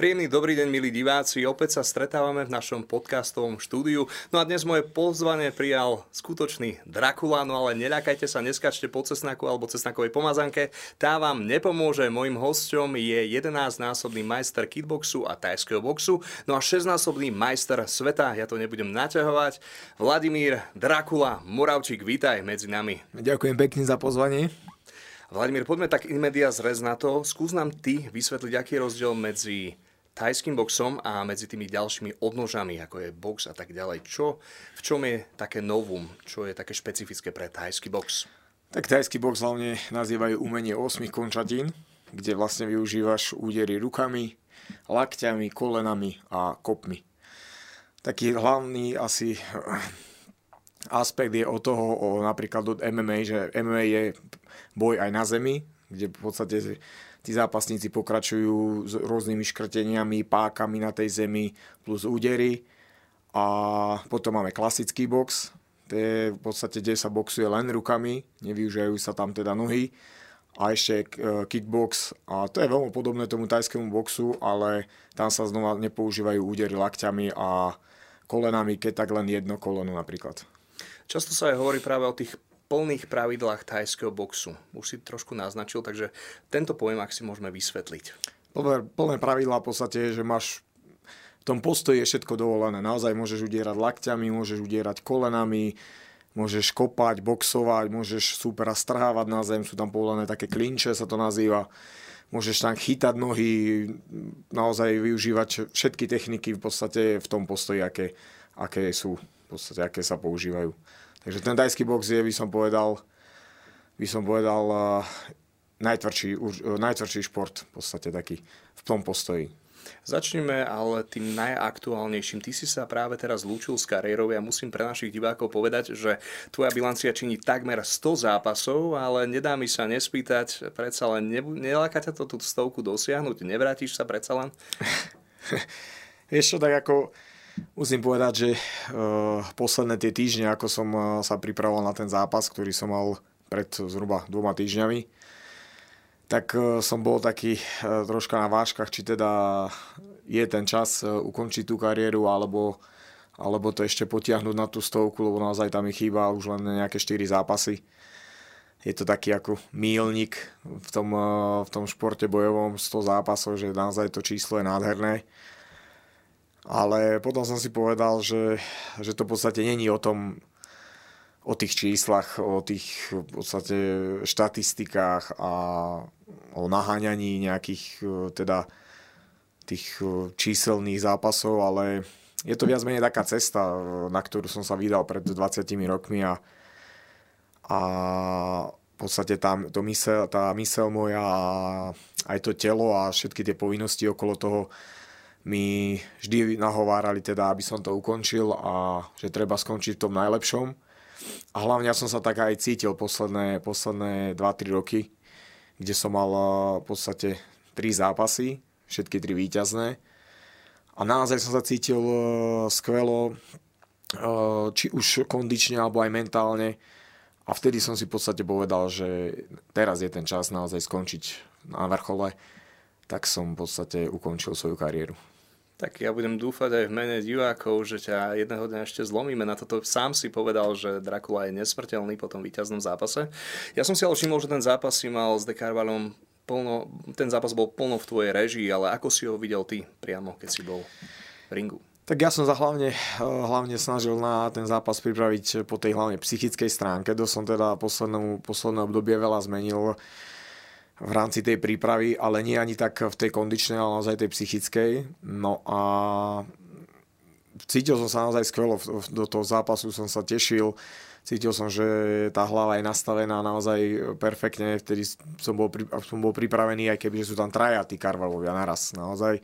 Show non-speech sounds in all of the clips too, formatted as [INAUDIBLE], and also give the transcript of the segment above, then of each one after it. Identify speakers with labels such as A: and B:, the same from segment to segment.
A: Príjemný dobrý deň, milí diváci. Opäť sa stretávame v našom podcastovom štúdiu. No a dnes moje pozvanie prijal skutočný Drakula, no ale neľakajte sa, neskačte po cesnaku alebo cesnakovej pomazanke. Tá vám nepomôže. Mojím hosťom je 11-násobný majster kickboxu a tajského boxu, no a 6-násobný majster sveta. Ja to nebudem naťahovať. Vladimír Drakula Moravčík, vítaj medzi nami.
B: Ďakujem pekne za pozvanie.
A: Vladimír, poďme tak in media zrez na to. Skús nám ty vysvetliť, aký je rozdiel medzi tajským boxom a medzi tými ďalšími odnožami, ako je box a tak ďalej. Čo, v čom je také novum, čo je také špecifické pre tajský box?
B: Tak tajský box hlavne nazývajú umenie 8 končatín, kde vlastne využívaš údery rukami, lakťami, kolenami a kopmi. Taký hlavný asi aspekt je od toho, o, napríklad od MMA, že MMA je boj aj na zemi, kde v podstate tí zápasníci pokračujú s rôznymi škrteniami, pákami na tej zemi plus údery. A potom máme klasický box, to je v podstate, kde sa boxuje len rukami, nevyužívajú sa tam teda nohy. A ešte e, kickbox, a to je veľmi podobné tomu tajskému boxu, ale tam sa znova nepoužívajú údery lakťami a kolenami, keď tak len jedno koleno napríklad.
A: Často sa aj hovorí práve o tých plných pravidlách thajského boxu. Už si trošku naznačil, takže tento pojem, ak si môžeme vysvetliť.
B: Plné, pravidlá v podstate je, že máš v tom postoji je všetko dovolené. Naozaj môžeš udierať lakťami, môžeš udierať kolenami, môžeš kopať, boxovať, môžeš supera strhávať na zem, sú tam povolené také klinče, sa to nazýva. Môžeš tam chytať nohy, naozaj využívať všetky techniky v podstate v tom postoji, aké, aké sú, v podstate, aké sa používajú. Takže ten dajský box je, by som povedal, by som povedal uh, najtvrdší, uh, najtvrdší šport v podstate taký v tom postoji.
A: Začneme ale tým najaktuálnejším. Ty si sa práve teraz lúčil s kariérou. Ja musím pre našich divákov povedať, že tvoja bilancia činí takmer 100 zápasov, ale nedá mi sa nespýtať, predsa len ne, neláka ťa to tú stovku dosiahnuť? Nevrátiš sa predsa len? [LAUGHS]
B: Vieš čo, tak ako Musím povedať, že uh, posledné tie týždne, ako som uh, sa pripravoval na ten zápas, ktorý som mal pred zhruba dvoma týždňami, tak uh, som bol taký troška na váškach, či teda je ten čas ukončiť tú kariéru, alebo, alebo to ešte potiahnuť na tú stovku, lebo naozaj tam mi chýba už len nejaké 4 zápasy. Je to taký ako mílnik v tom, v tom športe bojovom 100 zápasov, že naozaj to číslo je nádherné. Ale potom som si povedal, že, že to v podstate není o tom, o tých číslach, o tých v podstate štatistikách a o naháňaní nejakých teda tých číselných zápasov, ale je to viac menej taká cesta, na ktorú som sa vydal pred 20 rokmi a, a v podstate tá, to mysel, tá mysel moja a aj to telo a všetky tie povinnosti okolo toho mi vždy nahovárali teda, aby som to ukončil a že treba skončiť v tom najlepšom. A hlavne ja som sa tak aj cítil posledné, posledné 2-3 roky, kde som mal eh, v podstate 3 zápasy, všetky 3 víťazné. A naozaj som sa cítil eh, skvelo, eh, či už kondične, alebo aj mentálne. A vtedy som si v podstate povedal, že teraz je ten čas naozaj skončiť na vrchole tak som v podstate ukončil svoju kariéru.
A: Tak ja budem dúfať aj v mene divákov, že ťa jedného dňa ešte zlomíme. Na toto sám si povedal, že Dracula je nesmrteľný po tom víťaznom zápase. Ja som si ale všimol, že ten zápas si mal s Dekarvalom plno, ten zápas bol plno v tvojej režii, ale ako si ho videl ty priamo, keď si bol v ringu?
B: Tak ja som sa hlavne, hlavne snažil na ten zápas pripraviť po tej hlavne psychickej stránke. To som teda poslednú, posledné obdobie veľa zmenil v rámci tej prípravy, ale nie ani tak v tej kondičnej, ale naozaj tej psychickej. No a cítil som sa naozaj skvelo do toho zápasu, som sa tešil, cítil som, že tá hlava je nastavená naozaj perfektne, vtedy som bol, som bol pripravený, aj keby sú tam traja tí Karvalovia naraz. Naozaj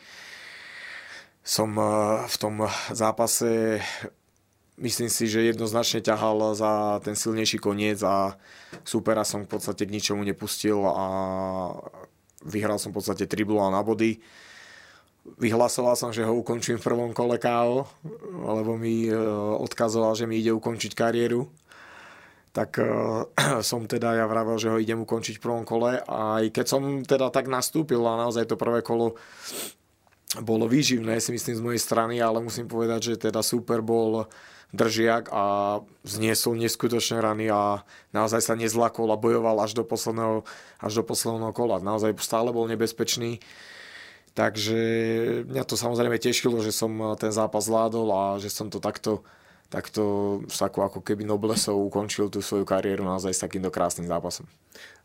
B: som eh, v tom zápase myslím si, že jednoznačne ťahal za ten silnejší koniec a supera som v podstate k ničomu nepustil a vyhral som v podstate tribula na body. Vyhlasoval som, že ho ukončím v prvom kole KO, lebo mi e, odkazoval, že mi ide ukončiť kariéru. Tak uh, [CLEARS THROAT] som teda ja vravel, že ho idem ukončiť v prvom kole a aj keď som teda tak nastúpil a naozaj to prvé kolo bolo výživné, si myslím, z mojej strany, ale musím povedať, že teda super bol držiak a zniesol neskutočné rany a naozaj sa nezlakol a bojoval až do posledného, až do posledného kola. Naozaj stále bol nebezpečný. Takže mňa to samozrejme tešilo, že som ten zápas zvládol a že som to takto, takto takú ako keby noblesou ukončil tú svoju kariéru naozaj s takýmto krásnym zápasom.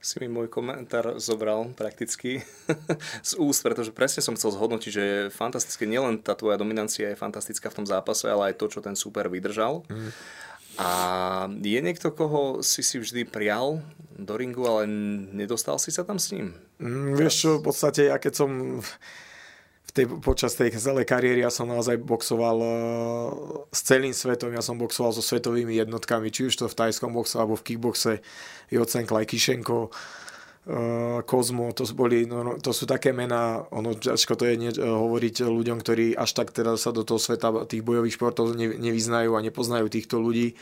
A: Si mi môj komentár zobral prakticky [LAUGHS] z úst, pretože presne som chcel zhodnotiť, že je fantastické, nielen tá tvoja dominancia je fantastická v tom zápase, ale aj to, čo ten super vydržal. Mm. A je niekto, koho si si vždy prial do ringu, ale nedostal si sa tam s ním?
B: Mm, vieš čo, v podstate ja keď som tej, počas tej celej kariéry ja som naozaj boxoval uh, s celým svetom, ja som boxoval so svetovými jednotkami, či už to v tajskom boxe alebo v kickboxe, Jocen Klaj Kišenko, uh, Kozmo, to, boli, no, no, to sú také mená, ono ťažko to je ne, hovoriť ľuďom, ktorí až tak teda sa do toho sveta tých bojových športov ne, nevyznajú a nepoznajú týchto ľudí.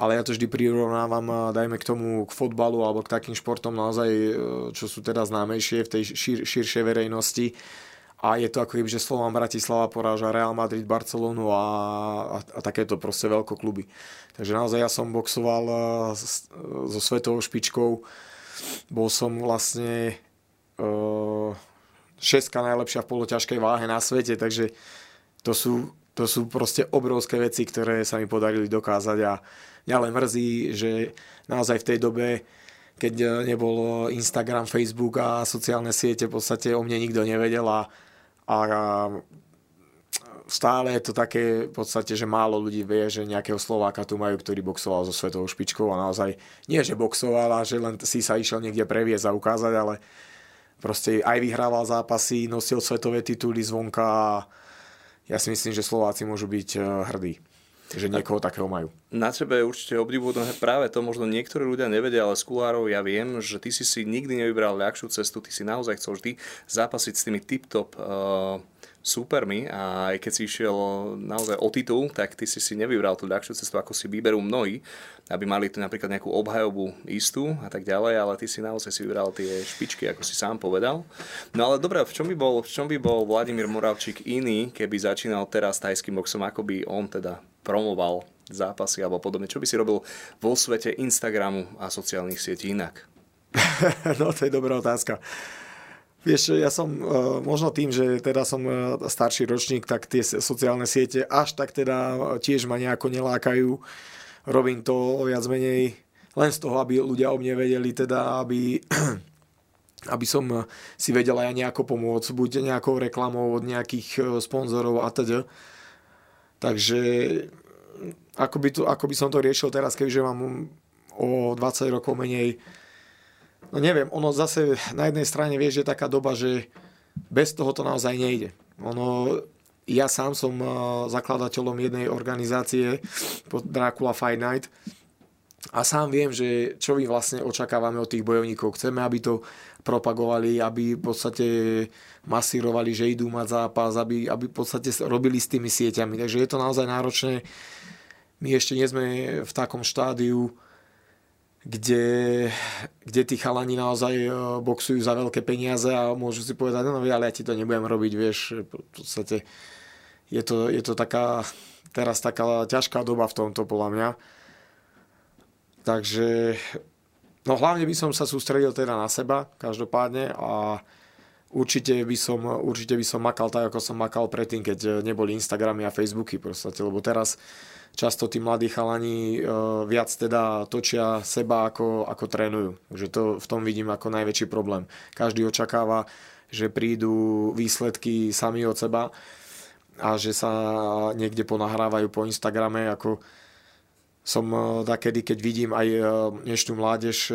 B: Ale ja to vždy prirovnávam, dajme k tomu k fotbalu alebo k takým športom naozaj, čo sú teda známejšie v tej šir, širšej verejnosti a je to ako že Slovan Bratislava poráža Real Madrid, Barcelonu a, a, a takéto proste kluby. Takže naozaj ja som boxoval e, so svetovou špičkou, bol som vlastne uh, šestka najlepšia v poloťažkej váhe na svete, takže to sú, to sú proste obrovské veci, ktoré sa mi podarili dokázať a mňa len mrzí, že naozaj v tej dobe keď nebol Instagram, Facebook a sociálne siete, v podstate o mne nikto nevedel a a stále je to také v podstate, že málo ľudí vie, že nejakého Slováka tu majú, ktorý boxoval so svetovou špičkou a naozaj nie, že boxoval a že len si sa išiel niekde previesť a ukázať, ale proste aj vyhrával zápasy, nosil svetové tituly zvonka a ja si myslím, že Slováci môžu byť eh, hrdí že niekoho takého majú.
A: Na tebe je určite obdivuhodné práve to, možno niektorí ľudia nevedia, ale z kulárov ja viem, že ty si si nikdy nevybral ľahšiu cestu, ty si naozaj chcel vždy zápasiť s tými tip-top uh, supermi a aj keď si išiel naozaj o titul, tak ty si si nevybral tú ľahšiu cestu, ako si vyberú mnohí, aby mali tu napríklad nejakú obhajobu istú a tak ďalej, ale ty si naozaj si vybral tie špičky, ako si sám povedal. No ale dobre, v čom by bol, v čom by bol Vladimír Moravčík iný, keby začínal teraz tajským boxom, ako by on teda promoval zápasy alebo podobne? Čo by si robil vo svete Instagramu a sociálnych sietí inak? [LAUGHS]
B: no to je dobrá otázka. Vieš, ja som uh, možno tým, že teda som uh, starší ročník, tak tie sociálne siete až tak teda tiež ma nejako nelákajú. Robím to viac menej len z toho, aby ľudia o mne vedeli, teda aby, [CLEARS THROAT] aby som si vedel aj nejako pomôcť, buď nejakou reklamou od nejakých sponzorov a teda. Takže ako by, to, ako by som to riešil teraz, keďže mám o 20 rokov menej, no neviem, ono zase na jednej strane vieš, je taká doba, že bez toho to naozaj nejde. Ono, ja sám som eh, zakladateľom jednej organizácie pod Dracula Fight Night a sám viem, že čo my vlastne očakávame od tých bojovníkov. Chceme, aby to propagovali, aby v podstate masírovali, že idú mať zápas, aby, aby v podstate robili s tými sieťami. Takže je to naozaj náročné. My ešte nie sme v takom štádiu, kde, kde tí chalani naozaj e, boxujú za veľké peniaze a môžu si povedať, no ale ja ti to nebudem robiť, vieš, v podstate je to, je to taká, teraz taká ťažká doba v tomto, podľa mňa. Takže no hlavne by som sa sústredil teda na seba, každopádne a určite by som, určite by som makal tak, ako som makal predtým, keď neboli Instagramy a Facebooky proste, lebo teraz často tí mladí chalani uh, viac teda točia seba ako, ako trénujú. Takže to v tom vidím ako najväčší problém. Každý očakáva, že prídu výsledky sami od seba a že sa niekde ponahrávajú po Instagrame ako som eh, takedy, keď vidím aj eh, dnešnú mládež,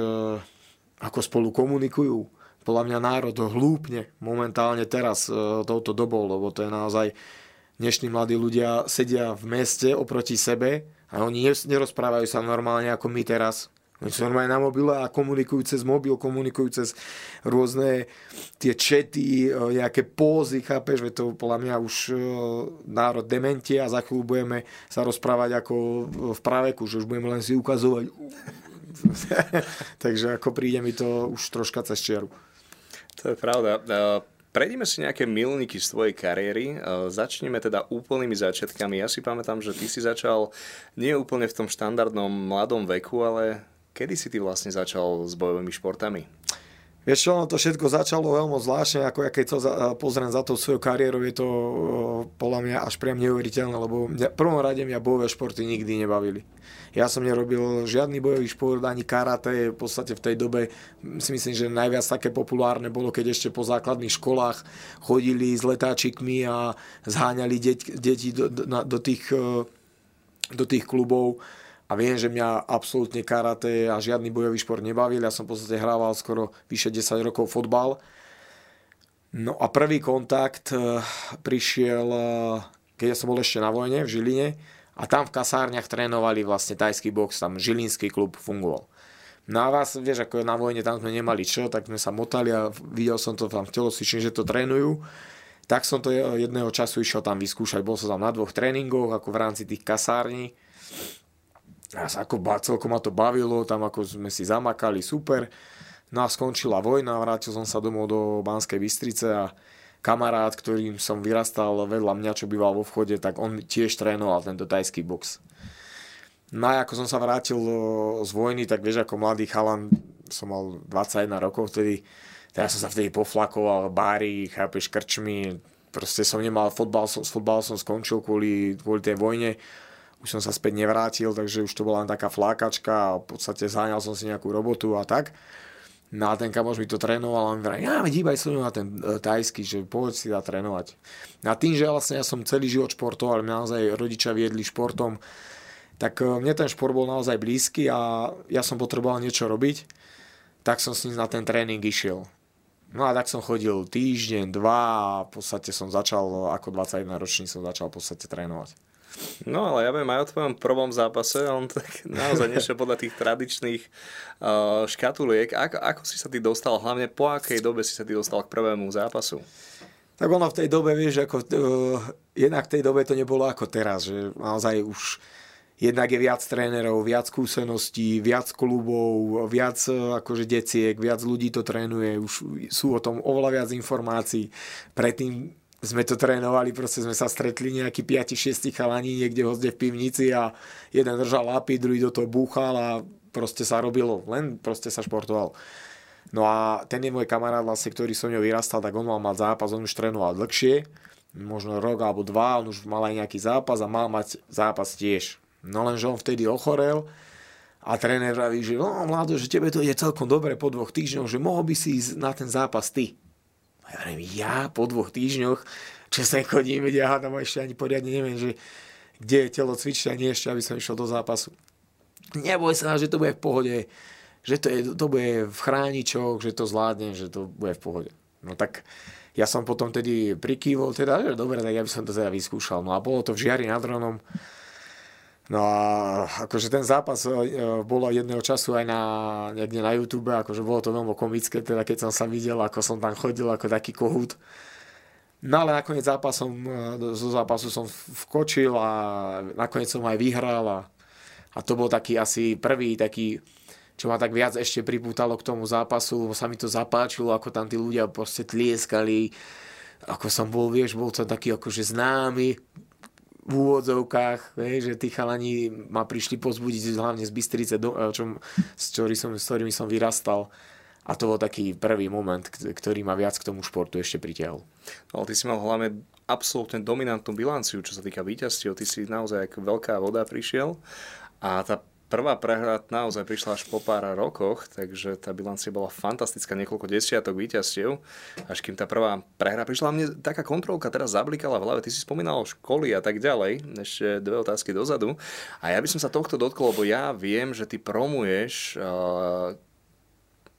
B: ako spolu komunikujú. Podľa mňa národ hlúpne momentálne teraz touto dobou, lebo to je naozaj dnešní mladí ľudia sedia v meste oproti sebe a oni nerozprávajú sa normálne ako my teraz. Oni sú normálne na mobile a komunikujú cez mobil, komunikujú cez rôzne tie čety, e, nejaké pózy, chápeš, že to podľa mňa už e, národ dementie a za chvíľu budeme sa rozprávať ako v praveku, že už budeme len si ukazovať. [LAUGHS] Takže ako príde mi to už troška cez čiaru.
A: To je pravda. Prejdime si nejaké milníky z tvojej kariéry. Začneme teda úplnými začiatkami. Ja si pamätám, že ty si začal nie úplne v tom štandardnom mladom veku, ale kedy si ty vlastne začal s bojovými športami?
B: Vieš čo, ono to všetko začalo veľmi zvláštne, ako ja keď sa pozriem za tou svojou kariérou, je to podľa mňa až priam neuveriteľné, lebo mňa, prvom rade mňa bojové športy nikdy nebavili. Ja som nerobil žiadny bojový šport, ani karate, v podstate v tej dobe si myslím, že najviac také populárne bolo, keď ešte po základných školách chodili s letáčikmi a zháňali deti do, do, do, tých, do tých klubov a viem, že mňa absolútne karate a žiadny bojový šport nebavil. Ja som v podstate hrával skoro vyše 10 rokov fotbal. No a prvý kontakt eh, prišiel, eh, keď ja som bol ešte na vojne v Žiline a tam v kasárniach trénovali vlastne tajský box, tam žilinský klub fungoval. No a vás, vieš, ako na vojne tam sme nemali čo, tak sme sa motali a videl som to tam v telosvični, že to trénujú. Tak som to jedného času išiel tam vyskúšať. Bol som tam na dvoch tréningoch, ako v rámci tých kasární a ako celkom ma to bavilo, tam ako sme si zamakali, super. No a skončila vojna, vrátil som sa domov do Banskej Bystrice a kamarát, ktorým som vyrastal vedľa mňa, čo býval vo vchode, tak on tiež trénoval tento tajský box. No a ako som sa vrátil z vojny, tak vieš, ako mladý chalan, som mal 21 rokov vtedy, teraz som sa vtedy poflakoval, bári, chápeš, krčmi, proste som nemal fotbal, som, s fotbalom som skončil kvôli, kvôli tej vojne už som sa späť nevrátil, takže už to bola len taká flákačka a v podstate zháňal som si nejakú robotu a tak. No a ten kamoš mi to trénoval a on mi ja dívaj sa na ten e, tajský, že poď si dá trénovať. A tým, že vlastne ja som celý život športoval, naozaj rodičia viedli športom, tak e, mne ten šport bol naozaj blízky a ja som potreboval niečo robiť, tak som s ním na ten tréning išiel. No a tak som chodil týždeň, dva a v podstate som začal, ako 21 ročný som začal v podstate trénovať.
A: No ale ja viem aj o tvojom prvom zápase, on tak naozaj nešiel podľa tých tradičných uh, škatuliek. Ako, ako si sa ty dostal, hlavne po akej dobe si sa ty dostal k prvému zápasu?
B: Tak ono v tej dobe, vieš, ako, uh, jednak v tej dobe to nebolo ako teraz, že naozaj už jednak je viac trénerov, viac skúseností, viac klubov, viac uh, akože deciek, viac ľudí to trénuje, už sú o tom oveľa viac informácií. Predtým sme to trénovali, proste sme sa stretli nejakí 5-6 chalani niekde hozde v pivnici a jeden držal lapy, druhý do toho búchal a proste sa robilo, len proste sa športoval. No a ten je môj kamarát vlastne, ktorý som ňou vyrastal, tak on mal mať zápas, on už trénoval dlhšie, možno rok alebo dva, on už mal aj nejaký zápas a mal mať zápas tiež. No lenže on vtedy ochorel a tréner vraví, že no mlado, že tebe to ide celkom dobre po dvoch týždňoch, že mohol by si ísť na ten zápas ty. Ja hovorím, ja po dvoch týždňoch, čo sa chodím, veď ja hádam ešte ani poriadne neviem, že kde je telo cvičenia, ešte, aby som išiel do zápasu. Neboj sa, že to bude v pohode, že to, je, to bude v chráničoch, že to zvládne, že to bude v pohode. No tak ja som potom tedy prikývol, teda, že dobre, tak ja by som to teda vyskúšal. No a bolo to v Žiari nad Ronom, No a akože ten zápas e, bolo jedného času aj na, niekde na YouTube, akože bolo to veľmi komické, teda keď som sa videl, ako som tam chodil ako taký kohút. No ale nakoniec zápasom, e, zo zápasu som vkočil a nakoniec som aj vyhral a, a to bol taký asi prvý taký, čo ma tak viac ešte pripútalo k tomu zápasu, sa mi to zapáčilo, ako tam tí ľudia proste tlieskali, ako som bol, vieš, bol som taký akože známy, v úvodzovkách, že tí chalani ma prišli pozbudiť hlavne z Bystrice, do, eh, čo, s, ktorý som, s ktorými som vyrastal. A to bol taký prvý moment, ktorý ma viac k tomu športu ešte pritiahol.
A: Ale ty si mal hlavne absolútne dominantnú bilanciu, čo sa týka víťazstiev. Ty si naozaj ako veľká voda prišiel. A tá prvá prehra naozaj prišla až po pár rokoch, takže tá bilancia bola fantastická, niekoľko desiatok víťazstiev, až kým tá prvá prehra prišla. Mne taká kontrolka teraz zablikala v hlave, ty si spomínal školy a tak ďalej, ešte dve otázky dozadu. A ja by som sa tohto dotkol, lebo ja viem, že ty promuješ uh,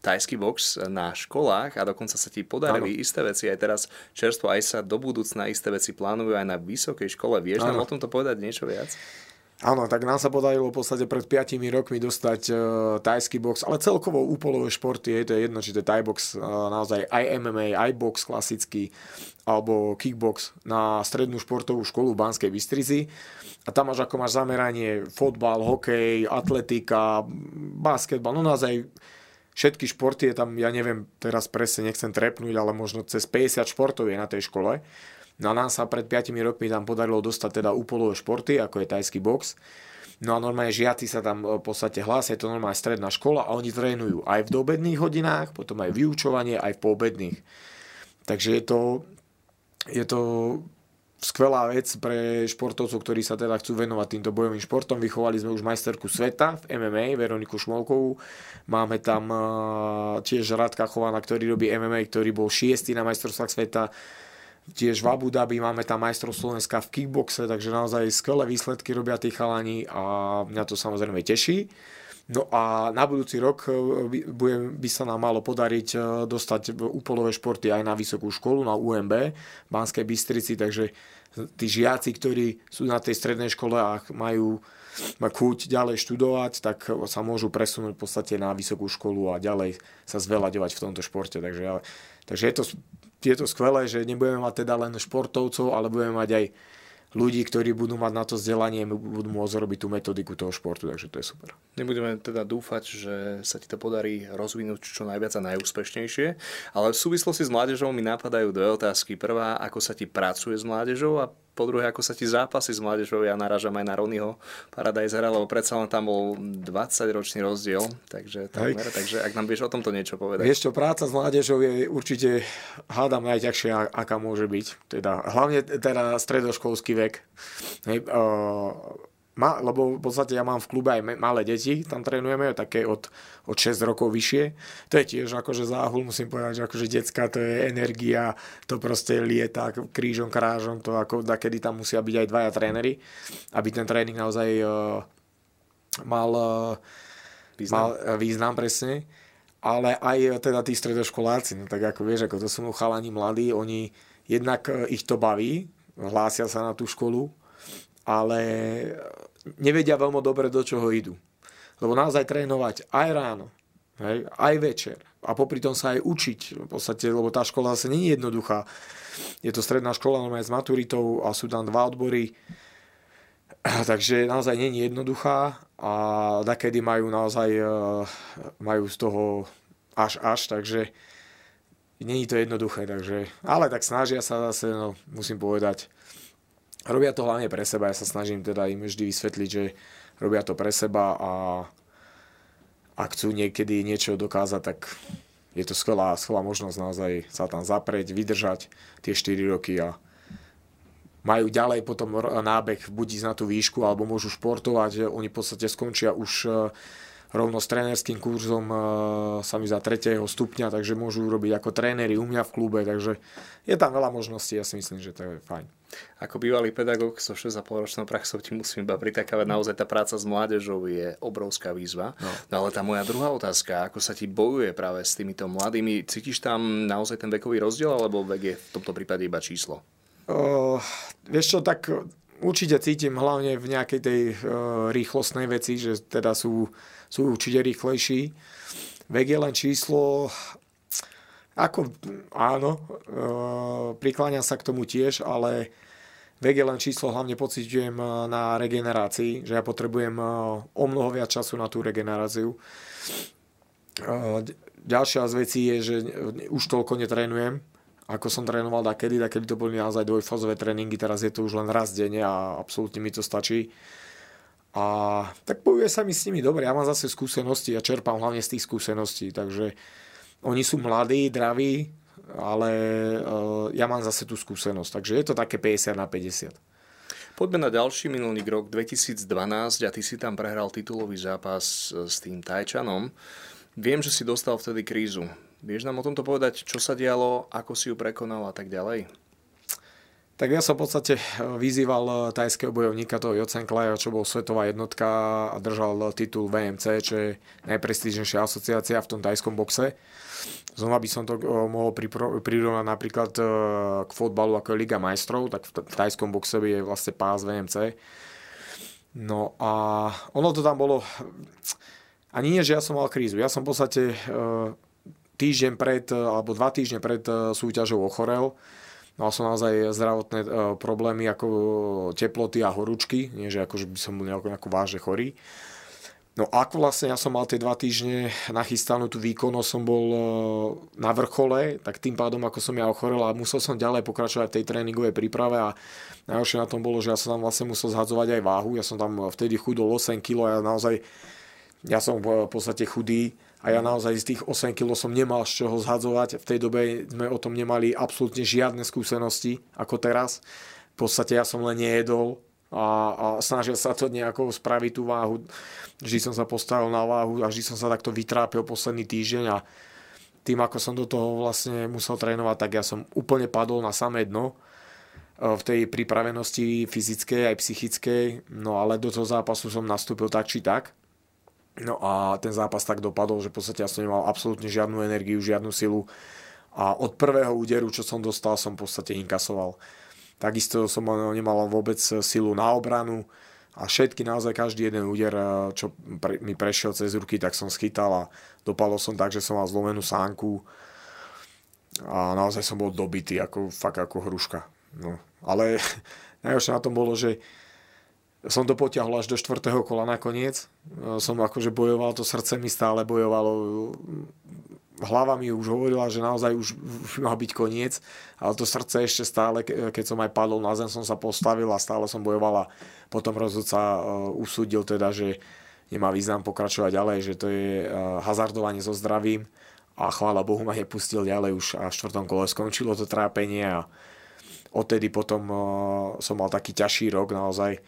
A: tajský box na školách a dokonca sa ti podarili ano. isté veci aj teraz čerstvo, aj sa do budúcna isté veci plánujú aj na vysokej škole. Vieš ano. nám o tomto povedať niečo viac?
B: Áno, tak nám sa podarilo v podstate pred 5 rokmi dostať uh, tajský box, ale celkovo úpolové športy, je to jedno, či to je box, uh, naozaj aj MMA, aj box klasický, alebo kickbox na strednú športovú školu v Banskej Bystrici. A tam máš ako máš zameranie fotbal, hokej, atletika, basketbal, no naozaj všetky športy je tam, ja neviem, teraz presne nechcem trepnúť, ale možno cez 50 športov je na tej škole. No a nám sa pred 5 rokmi tam podarilo dostať teda úpolové športy, ako je tajský box. No a normálne žiaci sa tam v podstate hlásia, je to normálne stredná škola a oni trénujú aj v dobedných hodinách, potom aj vyučovanie, aj v poobedných. Takže je to, je to skvelá vec pre športovcov, ktorí sa teda chcú venovať týmto bojovým športom. Vychovali sme už majsterku sveta v MMA, Veroniku Šmolkovú. Máme tam uh, tiež Radka Chovana, ktorý robí MMA, ktorý bol šiestý na majstrovstvách sveta Tiež v Abu Dhabi máme tam majstrov Slovenska v kickboxe, takže naozaj skvelé výsledky robia tí chalani a mňa to samozrejme teší. No a na budúci rok e, by, by sa nám malo podariť e, dostať úpolové športy aj na vysokú školu, na UMB v Banskej Bystrici, takže tí žiaci, ktorí sú na tej strednej škole a majú chuť ďalej študovať, tak sa môžu presunúť v podstate na vysokú školu a ďalej sa zveľaďovať v tomto športe. Takže, takže je to je to skvelé, že nebudeme mať teda len športovcov, ale budeme mať aj ľudí, ktorí budú mať na to vzdelanie, budú môcť robiť tú metodiku toho športu, takže to je super.
A: Nebudeme teda dúfať, že sa ti to podarí rozvinúť čo najviac a najúspešnejšie, ale v súvislosti s mládežou mi napadajú dve otázky. Prvá, ako sa ti pracuje s mládežou a po druhé, ako sa ti zápasy s mládežou, ja narážam aj na Ronyho Paradajzera, lebo predsa len tam bol 20-ročný rozdiel, takže, takmer, takže ak nám vieš o tomto niečo povedať.
B: Vieš čo, práca s mládežou je určite, hádam, najťažšia, aká môže byť. Teda, hlavne teda stredoškolský vek. Hej, uh, Ma, lebo v podstate ja mám v klube aj malé deti, tam trénujeme, také od, od 6 rokov vyššie. To je tiež akože záhul, musím povedať, že akože detská to je energia, to proste lieta krížom, krážom, to ako kedy tam musia byť aj dvaja tréneri, aby ten tréning naozaj uh, mal, uh, význam. mal uh, význam presne. Ale aj teda tí stredoškoláci, no tak ako vieš, ako to sú chalani mladí, oni jednak ich to baví, hlásia sa na tú školu, ale nevedia veľmi dobre, do čoho idú. Lebo naozaj trénovať aj ráno, hej, aj večer a popri tom sa aj učiť, v podstate, lebo tá škola zase nie je jednoduchá. Je to stredná škola normálne s maturitou a sú tam dva odbory, [CLEARS THROAT] takže naozaj nie je jednoduchá a takedy majú naozaj e, majú z toho až až, takže není to jednoduché, takže, ale tak snažia sa zase, no, musím povedať, robia to hlavne pre seba. Ja sa snažím teda im vždy vysvetliť, že robia to pre seba a ak chcú niekedy niečo dokázať, tak je to skvelá, skvelá možnosť naozaj sa tam zaprieť, vydržať tie 4 roky a majú ďalej potom nábeh buď ísť na tú výšku, alebo môžu športovať. Oni v podstate skončia už rovno s trénerským kurzom e, sa mi za tretieho stupňa, takže môžu robiť ako tréneri u mňa v klube, takže je tam veľa možností, ja si myslím, že to je fajn.
A: Ako bývalý pedagóg so 6,5 ročnou praxou ti musím iba pritakávať, naozaj tá práca s mládežou je obrovská výzva. No. no ale tá moja druhá otázka, ako sa ti bojuje práve s týmito mladými, cítiš tam naozaj ten vekový rozdiel, alebo vek je v tomto prípade iba číslo?
B: Uh, vieš čo, tak určite cítim hlavne v nejakej tej uh, rýchlostnej veci, že teda sú sú určite rýchlejší. Vek je len číslo, ako áno, e, prikláňam sa k tomu tiež, ale je len číslo, hlavne pociťujem e, na regenerácii, že ja potrebujem e, o mnoho viac času na tú regeneráciu. Ďalšia z vecí je, že už toľko netrénujem, ako som trénoval dakedy, dakedy to boli naozaj dvojfázové tréningy, teraz je to už len raz denne a absolútne mi to stačí. A tak bojuje sa mi s nimi dobre. Ja mám zase skúsenosti a čerpám hlavne z tých skúseností. Takže oni sú mladí, draví, ale uh, ja mám zase tú skúsenosť. Takže je to také 50 na 50.
A: Poďme na ďalší minulý rok 2012 a ty si tam prehral titulový zápas s tým Tajčanom. Viem, že si dostal vtedy krízu. Vieš nám o tomto povedať, čo sa dialo, ako si ju prekonal a tak ďalej?
B: Tak ja som v podstate eh, vyzýval eh, tajského bojovníka toho Jocenklaja, čo bol svetová jednotka a držal eh, titul VMC, čo je najprestížnejšia asociácia v tom tajskom boxe. Znova by som to mohol prirovnať napríklad k fotbalu ako je Liga majstrov, tak v tajskom boxe je vlastne pás VMC. No a ono to tam bolo... Ani nie, že ja som mal krízu. Ja som v podstate týždeň pred, alebo dva týždne pred súťažou ochorel Mal som naozaj zdravotné problémy ako teploty a horúčky, nie že akože by som bol nejako, nejako vážne chorý. No ako vlastne ja som mal tie dva týždne nachystanú tú výkonnosť, som bol e, na vrchole, tak tým pádom ako som ja ochorel a musel som ďalej pokračovať v tej tréningovej príprave a najhoršie na tom bolo, že ja som tam vlastne musel zhadzovať aj váhu, ja som tam vtedy chudol 8 kg a ja naozaj, ja som v podstate chudý a ja naozaj z tých 8 kg som nemal z čoho zhadzovať. V tej dobe sme o tom nemali absolútne žiadne skúsenosti ako teraz. V podstate ja som len nejedol, a, a snažil sa to nejako spraviť tú váhu. Vždy som sa postavil na váhu a vždy som sa takto vytrápil posledný týždeň a tým, ako som do toho vlastne musel trénovať, tak ja som úplne padol na samé dno e, v tej pripravenosti fyzickej aj psychickej, no ale do toho zápasu som nastúpil tak či tak. No a ten zápas tak dopadol, že v podstate ja som nemal absolútne žiadnu energiu, žiadnu silu a od prvého úderu, čo som dostal, som v podstate inkasoval. Takisto som nemal vôbec silu na obranu a všetky, naozaj každý jeden úder, eh, čo mi prešiel cez ruky, tak som schytal a dopadol som tak, že som mal zlomenú sánku a naozaj som bol dobitý, ako, fakt ako hruška. No. Ale [LAUGHS] najhoršie na tom bolo, že som to potiahol až do štvrtého kola nakoniec. Eh, som akože bojoval, to srdce mi stále bojovalo hlava mi už hovorila, že naozaj už, [LAUGHS] už mal byť koniec, ale to srdce ešte stále, keď som aj padol na zem, som sa postavil a stále som bojoval a potom rozhodca uh, usúdil teda, že nemá význam pokračovať ďalej, že to je uh, hazardovanie so zdravím a chvála Bohu ma nepustil ďalej, už a v štvrtom kole skončilo to trápenie a odtedy potom uh, som mal taký ťažší rok naozaj,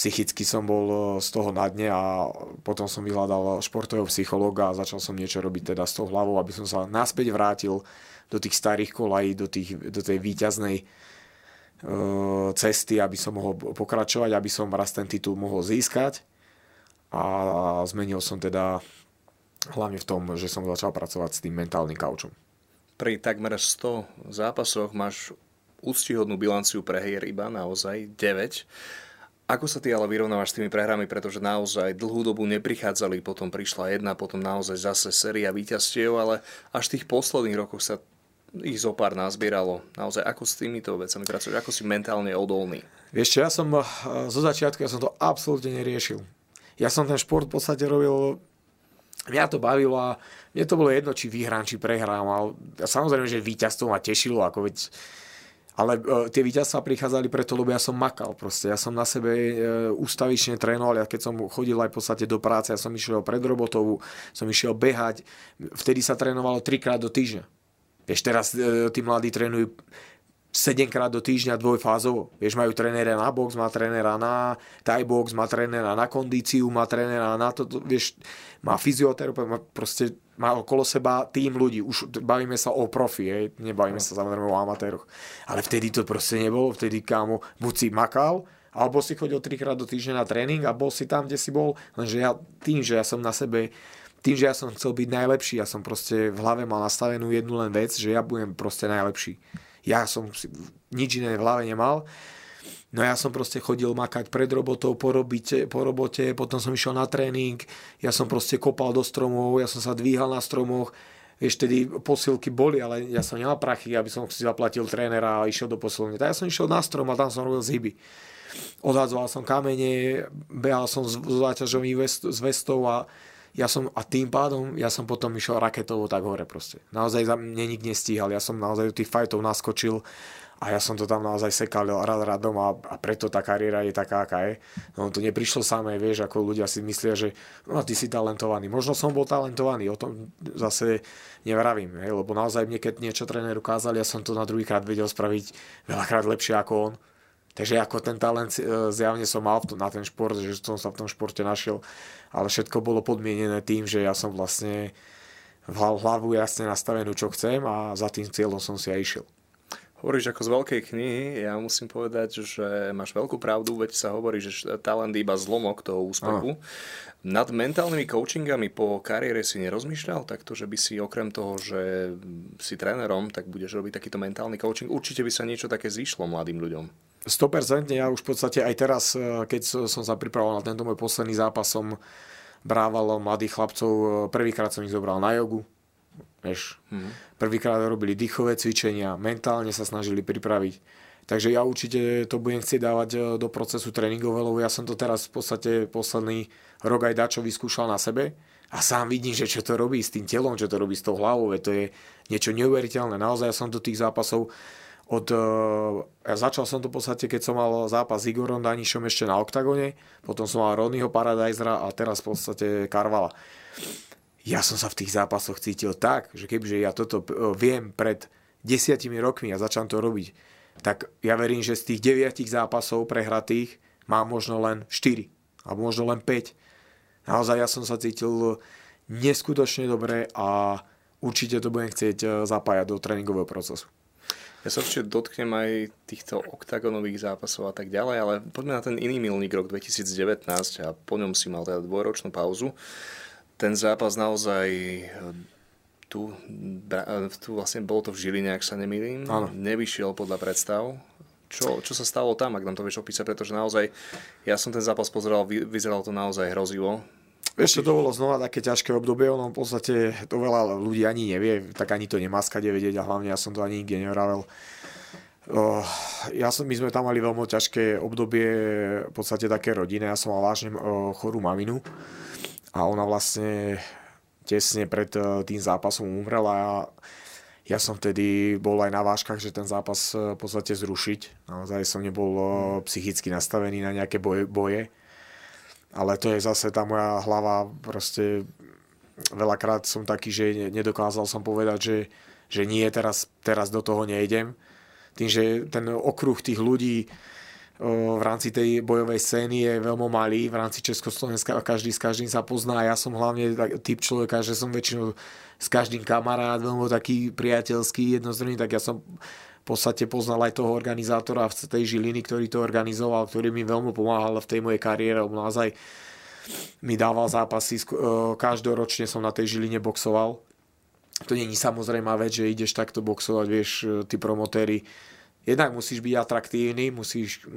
B: psychicky som bol e, z toho na dne a potom som vyhľadal športového psychológa a začal som niečo robiť teda s tou hlavou, aby som sa naspäť vrátil do tých starých kolají, do, tých, do tej výťaznej uh, cesty, aby som mohol pokračovať, aby som raz ten titul mohol získať a zmenil som teda hlavne v tom, že som začal pracovať s tým mentálnym kaučom.
A: Pri takmer 100 zápasoch máš úctihodnú bilanciu prehier iba naozaj 9 ako sa ty ale vyrovnávaš s tými prehrami, pretože naozaj dlhú dobu neprichádzali, potom prišla jedna, potom naozaj zase séria víťazstiev, ale až v tých posledných rokoch sa ich zo pár nazbieralo. Naozaj, ako s týmito vecami pracuješ? Ako si mentálne odolný?
B: Vieš ja som eh, zo začiatku, ja som to absolútne neriešil. Ja som ten šport v podstate robil mňa to bavilo a mne to bolo jedno, či vyhrám, či prehrám. Ale samozrejme, že víťazstvo ma tešilo, ako veď ale uh, tie víťazstva prichádzali preto, lebo ja som makal proste. Ja som na sebe uh, ústavične trénoval, ja keď som chodil aj v podstate do práce, ja som išiel pred robotovú, som išiel behať, vtedy sa trénovalo trikrát do týždňa. Vieš, teraz uh, tí mladí trénujú 7 krát do týždňa dvojfázovo. Vieš, majú trénera na box, má trénera na Thai box, má trénera na kondíciu, má trénera na to, vieš, má fyzioterapeut, má proste má okolo seba tým ľudí. Už bavíme sa o profi, hej? nebavíme sa samozrejme o amatéroch. Ale vtedy to proste nebolo, vtedy kámo, buď si makal, alebo si chodil trikrát do týždňa na tréning a bol si tam, kde si bol, lenže ja tým, že ja som na sebe tým, že ja som chcel byť najlepší, ja som proste v hlave mal nastavenú jednu len vec, že ja budem proste najlepší. Ja som si nič iné v hlave nemal No ja som proste chodil makať pred robotou, po, robite, po robote, potom som išiel na tréning, ja som proste kopal do stromov, ja som sa dvíhal na stromoch, vieš, tedy posilky boli, ale ja som nemal prachy, aby som si zaplatil trénera a išiel do posilne. Tak ja som išiel na strom a tam som robil zhyby. Odhadzoval som kamene, behal som s záťažovým vest, s vestou a ja som, a tým pádom ja som potom išiel raketovo tak hore proste. Naozaj za mne nik nestíhal, ja som naozaj do tých fajtov naskočil a ja som to tam naozaj sekal rád radom a, a preto tá kariéra je taká, aká je. No to neprišlo samé, vieš, ako ľudia si myslia, že no ty si talentovaný. Možno som bol talentovaný, o tom zase nevravím, hej, lebo naozaj mne, keď niečo tréner ukázal, ja som to na druhýkrát vedel spraviť veľakrát lepšie ako on. Takže ako ten talent e, zjavne som mal na ten šport, že som sa v tom športe našiel, ale všetko bolo podmienené tým, že ja som vlastne v hlavu jasne nastavenú, čo chcem a za tým cieľom som si aj išiel.
A: Hovoríš ako z veľkej knihy, ja musím povedať, že máš veľkú pravdu, veď sa hovorí, že talent iba zlomok toho úspechu. Aha. Nad mentálnymi coachingami po kariére si nerozmýšľal takto, že by si okrem toho, že si trénerom, tak budeš robiť takýto mentálny coaching. Určite by sa niečo také zišlo mladým ľuďom.
B: 100% ja už v podstate aj teraz, eh, keď som sa pripravoval na tento môj posledný zápas, som brával mladých chlapcov, eh, prvýkrát som ich zobral na jogu, Vieš. Hmm. Prvýkrát robili dýchové cvičenia, mentálne sa snažili pripraviť. Takže ja určite to budem chcieť dávať e, do procesu tréningového, lebo ja som to teraz v podstate posledný rok aj dačo vyskúšal na sebe a sám vidím, že čo to robí s tým telom, čo to robí s tou hlavou, to je niečo neuveriteľné. Naozaj ja som do tých zápasov od, e, ja začal som to v podstate, keď som mal zápas s Igorom Danišom ešte na oktagone, potom som mal Ronnieho Paradisera a teraz v podstate Karvala ja som sa v tých zápasoch cítil tak, že kebyže ja toto e, viem pred desiatimi rokmi a začal to robiť, tak ja verím, že z tých deviatich zápasov prehratých mám možno len 4 alebo možno len 5. Naozaj ja som sa cítil neskutočne dobre a určite to budem chcieť e, zapájať do tréningového procesu.
A: Ja sa určite dotknem aj týchto oktagonových zápasov a tak ďalej, ale poďme na ten iný milník rok 2019 a po ňom si mal teda dvojročnú pauzu ten zápas naozaj eh, tu, eh, tu vlastne bolo to v Žiline, ak sa nemýlim, Áno. nevyšiel podľa predstav. Čo, čo sa stalo tam, ak nám to vieš opísať, pretože naozaj, ja som ten zápas pozeral, vyzeralo to naozaj hrozivo.
B: Vieš, to bolo znova také ťažké obdobie, ono v podstate to veľa ľudí ani nevie, tak ani to nemá skade vedieť a hlavne ja som to ani nikde nevravel. Ja som, my sme tam mali veľmi ťažké obdobie, v podstate také rodiny, ja som mal vážne uh, chorú maminu a ona vlastne tesne pred eh, tým zápasom umrela a ja som vtedy bol aj na váškach, že ten zápas eh, v podstate zrušiť. Naozaj som nebol eh, psychicky nastavený na nejaké boje, boje. Ale to je zase tá moja hlava, proste veľakrát som taký, že nedokázal som povedať, že, že nie, teraz, teraz do toho nejdem. Tým, že ten okruh tých ľudí, v rámci tej bojovej scény je veľmi malý, v rámci Československa každý s každým sa pozná ja som hlavne typ človeka, že som väčšinou s každým kamarát, veľmi taký priateľský, jednostranný, tak ja som v podstate poznal aj toho organizátora v tej Žiliny, ktorý to organizoval, ktorý mi veľmi pomáhal v tej mojej kariére, on naozaj mi dával zápasy, každoročne som na tej Žiline boxoval. To není samozrejme vec, že ideš takto boxovať, vieš, tí promotéri jednak musíš byť atraktívny, musíš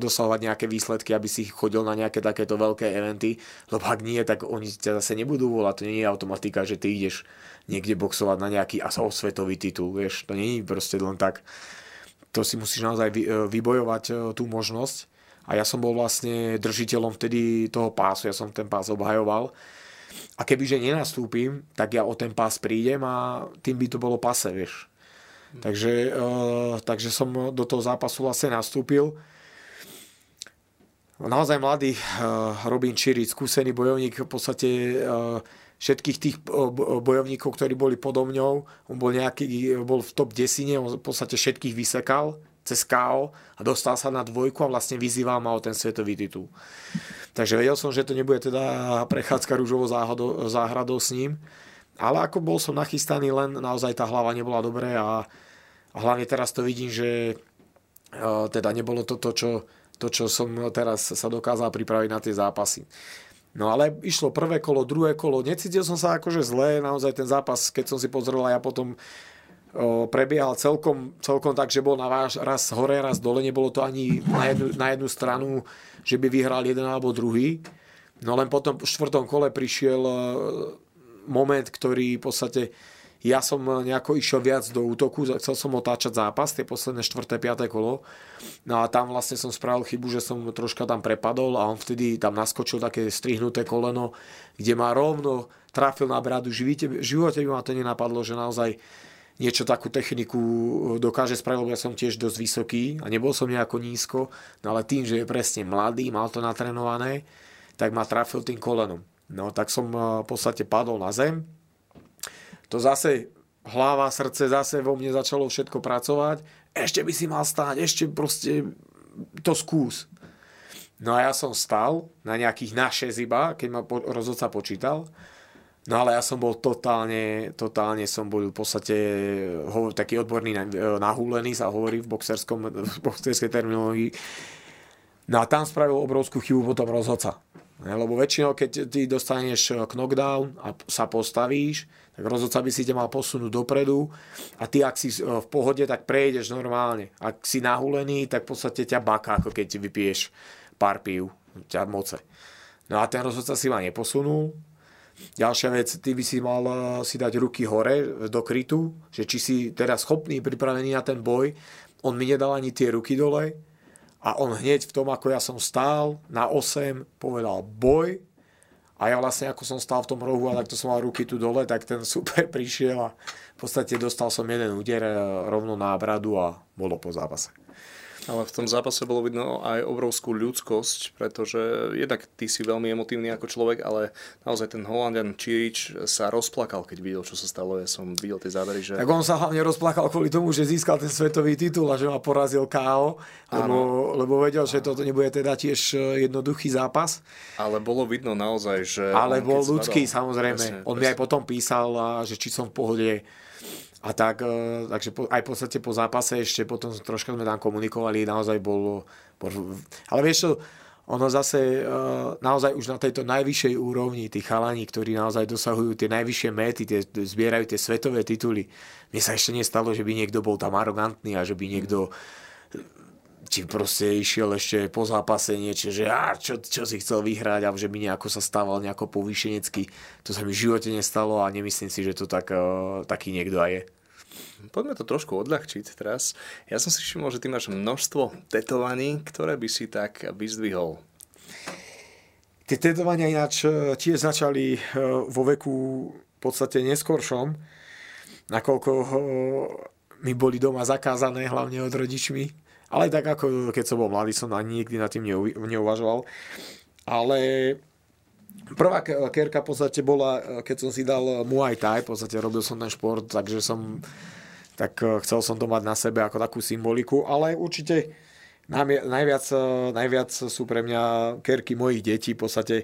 B: dosahovať nejaké výsledky, aby si chodil na nejaké takéto veľké eventy, lebo ak nie, tak oni ťa zase nebudú volať, to nie je automatika, že ty ideš niekde boxovať na nejaký svetový titul, vieš, to nie je proste len tak. To si musíš naozaj e, vybojovať e, tú možnosť. A ja som bol vlastne držiteľom vtedy toho pásu, ja som ten pás obhajoval. A kebyže nenastúpim, tak ja o ten pás prídem a tým by to bolo pase, vieš Takže, uh, takže som do toho zápasu vlastne nastúpil. Naozaj mladý uh, Robin Čiric, skúsený bojovník, v podstate uh, všetkých tých bojovníkov, ktorí boli podo mňou, on bol, nejaký, bol v top desine, on v podstate všetkých vysekal cez KO a dostal sa na dvojku a vlastne vyzýval ma o ten svetový titul. Takže vedel som, že to nebude teda prechádzka rúžovou záhradou s ním, ale ako bol som nachystaný, len naozaj tá hlava nebola dobré a a hlavne teraz to vidím, že uh, teda nebolo to to čo, to, čo som teraz sa dokázal pripraviť na tie zápasy. No ale išlo prvé kolo, druhé kolo, necítil som sa akože zle, naozaj ten zápas, keď som si pozrel a ja potom o, prebiehal celkom, celkom tak, že bol na váš raz hore, raz dole, nebolo to ani na jednu, na jednu stranu, že by vyhral jeden alebo druhý. No len potom v štvrtom kole prišiel moment, ktorý v podstate ja som nejako išiel viac do útoku, chcel som otáčať zápas, tie posledné 4. 5. kolo. No a tam vlastne som spravil chybu, že som troška tam prepadol a on vtedy tam naskočil také strihnuté koleno, kde ma rovno trafil na bradu. V živote by ma to nenapadlo, že naozaj niečo takú techniku dokáže spraviť, lebo ja som tiež dosť vysoký a nebol som nejako nízko, no ale tým, že je presne mladý, mal to natrenované, tak ma trafil tým kolenom. No tak som v podstate padol na zem, to zase hlava, srdce zase vo mne začalo všetko pracovať. Ešte by si mal stáť, ešte proste to skús. No a ja som stal na nejakých na 6 iba, keď ma po, rozhodca počítal. No ale ja som bol totálne, totálne som bol v podstate ho, taký odborný nahúlený sa hovorí v, boxerskom, v boxerskej terminológii. No a tam spravil obrovskú chybu potom rozhodca. Lebo väčšinou, keď ty dostaneš knockdown a sa postavíš, tak rozhodca by si ťa mal posunúť dopredu a ty, ak si e, v pohode, tak prejdeš normálne. Ak si nahulený, tak v podstate ťa baká, ako keď vypiješ pár pív, ťa moce. No a ten rozhodca si ma neposunul, Ďalšia vec, ty by si mal eh, si dať ruky hore do krytu, že či si teraz schopný, pripravený na ten boj. On mi nedal ani tie ruky dole a on hneď v tom, ako ja som stál na 8, povedal boj a ja vlastne ako som stál v tom rohu a takto som mal ruky tu dole, tak ten super [LAUGHS] prišiel a v podstate dostal som jeden úder eh, rovno na bradu a bolo po zápase.
A: Ale v tom zápase bolo vidno aj obrovskú ľudskosť, pretože jednak ty si veľmi emotívny ako človek, ale naozaj ten Holandian Čirič sa rozplakal, keď videl, čo sa stalo. Ja som videl tie zábery, že...
B: Tak on sa hlavne rozplakal kvôli tomu, že získal ten svetový titul a že ma porazil KO, lebo, lebo vedel, že toto nebude teda tiež e, jednoduchý zápas.
A: Ale bolo vidno naozaj, že...
B: Ale bol ľudský, spadal, samozrejme. Presne, on presne. mi aj potom písal, že či som v pohode a tak, e, takže po, aj v podstate po zápase ešte potom troška sme tam komunikovali, naozaj bolo... Ale vieš čo, ono zase e, naozaj už na tejto najvyššej úrovni, tí chalani, ktorí naozaj dosahujú tie najvyššie méty, tie, zbierajú tie svetové tituly. Mne sa ešte nestalo, že by niekto bol tam arogantný a že by niekto či proste išiel ešte po zápase niečo, že á, čo, čo si chcel vyhrať a že by nejako sa stával nejako povýšenecky. To sa mi v živote nestalo a nemyslím si, že to tak, uh, taký niekto aj je.
A: Poďme to trošku odľahčiť teraz. Ja som si všimol, že ty máš množstvo tetovaní, ktoré by si tak vyzdvihol.
B: Tie tetovania ináč e, tiež začali e, vo veku v podstate neskoršom, nakoľko mi boli doma zakázané, hlavne od rodičmi. Ale tak ako keď som bol mladý, som ani nikdy nad tým neuvažoval. Ale Prvá kerka v podstate bola, keď som si dal Muay Thai, v podstate robil som ten šport, takže som tak eh, chcel som to mať na sebe ako takú symboliku, ale určite najviac, eh, najviac sú pre mňa kerky mojich detí, v podstate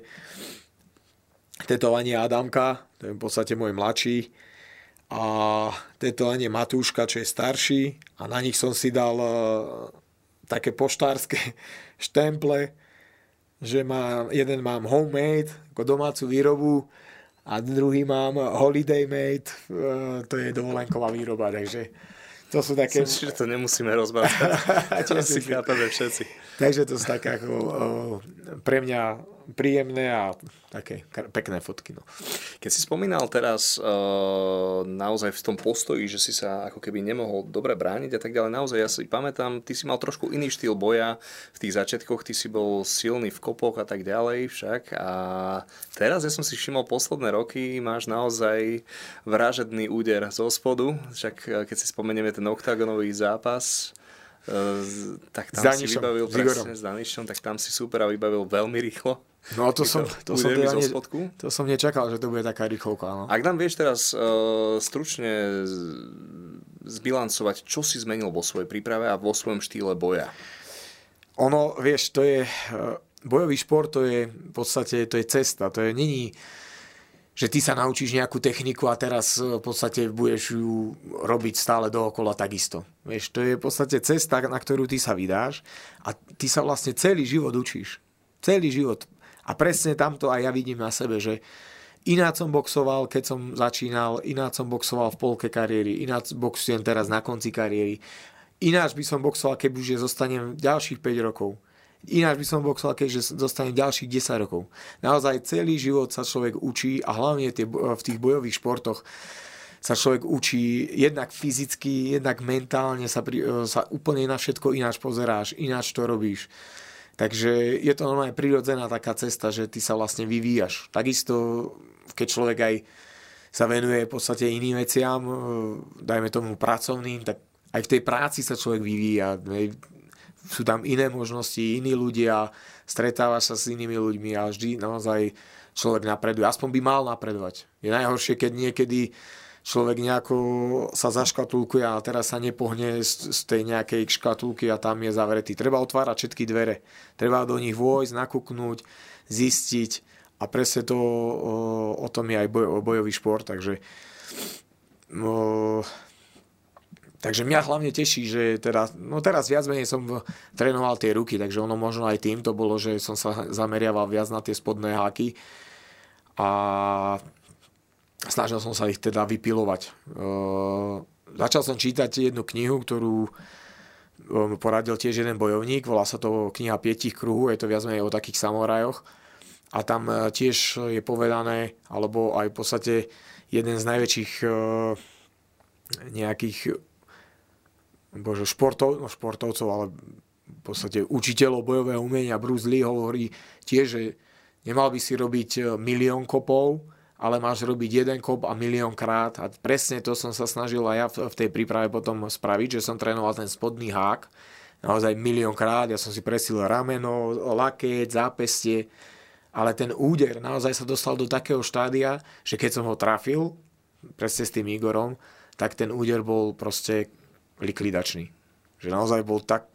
B: tetovanie Adamka, to je v podstate môj mladší, a tetovanie Matúška, čo je starší, a na nich som si dal eh, také poštárske [LAUGHS] štemple, že mám, jeden mám homemade, ako domácu výrobu a druhý mám holiday made, e, to je dovolenková výroba, takže to sú také...
A: Myslím, že to nemusíme rozbázať. [LAUGHS] [LAUGHS] to si chápeme všetci.
B: Takže to sú také ako pre mňa príjemné a také pekné fotky. No.
A: Keď si spomínal teraz uh, naozaj v tom postoji, že si sa ako keby nemohol dobre brániť a tak ďalej, naozaj ja si pamätám, ty si mal trošku iný štýl boja v tých začiatkoch, ty si bol silný v kopoch a tak ďalej však a teraz ja som si všimol posledné roky, máš naozaj vražedný úder zo spodu, však eh, keď si spomenieme ten oktagonový zápas, Uh, tak tam
B: Danišom,
A: si vybavil presne s Danišom, tak tam si super a vybavil veľmi rýchlo.
B: No to som, to, som teda ne, to som nečakal, že to bude taká rýchlovka. No.
A: Ak nám vieš teraz uh, stručne zbilancovať, čo si zmenil vo svojej príprave a vo svojom štýle boja?
B: Ono, vieš, to je... Uh, bojový šport to je v podstate to je cesta. To je není že ty sa naučíš nejakú techniku a teraz v podstate budeš ju robiť stále dookola takisto. Vieš, to je v podstate cesta, na ktorú ty sa vydáš a ty sa vlastne celý život učíš. Celý život. A presne tamto aj ja vidím na sebe, že ináč som boxoval, keď som začínal, ináč som boxoval v polke kariéry, ináč boxujem teraz na konci kariéry, ináč by som boxoval, keď už zostanem ďalších 5 rokov. Ináč by som boxoval, keďže zostanem ďalších 10 rokov. Naozaj celý život sa človek učí a hlavne tie, v tých bojových športoch sa človek učí jednak fyzicky, jednak mentálne sa, pri, sa úplne na všetko ináč pozeráš, ináč to robíš. Takže je to normálne prirodzená taká cesta, že ty sa vlastne vyvíjaš. Takisto, keď človek aj sa venuje v podstate iným veciam, e, dajme tomu pracovným, tak aj v tej práci sa človek vyvíja. Sú tam iné možnosti, iní ľudia, stretáva sa s inými ľuďmi a vždy naozaj človek napreduje. Aspoň by mal napredovať. Je najhoršie, keď niekedy človek nejako sa zaškatulkuje a teraz sa nepohne z, z tej nejakej škatulky a tam je zavretý. Treba otvárať všetky dvere. Treba do nich vojsť, nakúknúť, zistiť a presne to o, o tom je aj boj, bojový šport, takže o, Takže mňa hlavne teší, že teda, no teraz viac menej som trénoval tie ruky, takže ono možno aj tým to bolo, že som sa zameriaval viac na tie spodné háky a snažil som sa ich teda vypilovať. Začal som čítať jednu knihu, ktorú um, poradil tiež jeden bojovník, volá sa to kniha pietich kruhu, je to viac menej o takých samorajoch. a tam e, tiež je povedané, alebo aj v podstate jeden z najväčších e, nejakých bože, športov, no športovcov, ale v podstate učiteľov bojového umenia Bruce Lee hovorí tiež, že nemal by si robiť e, milión kopov, ale máš robiť jeden kop a milión krát. A presne to som sa snažil aj ja v tej príprave potom spraviť, že som trénoval ten spodný hák, naozaj milión krát, ja som si presil rameno, lakeť, zápestie, ale ten úder naozaj sa dostal do takého štádia, že keď som ho trafil, presne s tým Igorom, tak ten úder bol proste likvidačný. Že naozaj bol tak,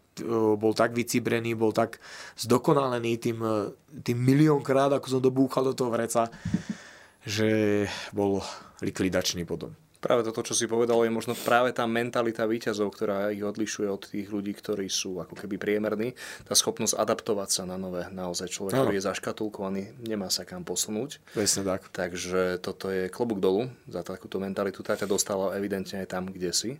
B: bol tak vycibrený, bol tak zdokonalený tým, tým miliónkrát, ako som dobúchal do toho vreca, že bol likvidačný potom
A: práve toto, čo si povedal, je možno práve tá mentalita výťazov, ktorá ich odlišuje od tých ľudí, ktorí sú ako keby priemerní. Tá schopnosť adaptovať sa na nové. Naozaj človek, no. ktorý je zaškatulkovaný, nemá sa kam posunúť.
B: Presne tak.
A: Takže toto je klobúk dolu za takúto mentalitu. Tá ťa dostala evidentne aj tam, kde si.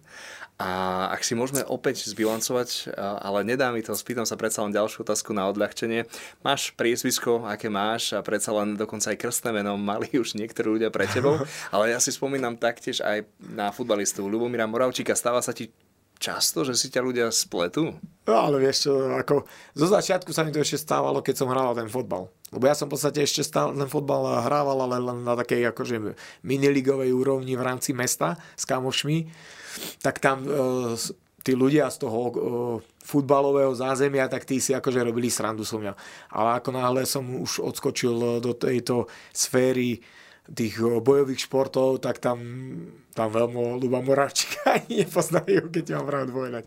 A: A ak si môžeme opäť zbilancovať, ale nedá mi to, spýtam sa predsa len ďalšiu otázku na odľahčenie. Máš priezvisko, aké máš a predsa len dokonca aj krstné meno mali už niektorí ľudia pre tebou, [LAUGHS] ale ja si spomínam taktiež aj aj na futbalistu Lubomíra Moravčíka. Stáva sa ti často, že si ťa ľudia spletú?
B: No, ale vieš čo, ako zo začiatku sa mi to ešte stávalo, keď som hral ten fotbal. Lebo ja som v podstate ešte stále ten fotbal hrával, ale len na takej akože miniligovej úrovni v rámci mesta s kamošmi. Tak tam e, tí ľudia z toho e, futbalového zázemia, tak tí si akože robili srandu so mňa. Ale ako náhle som už odskočil do tejto sféry tých bojových športov, tak tam, tam veľmi Luba Moravčíka ani [LAUGHS] nepoznajú, keď mám rád povedať.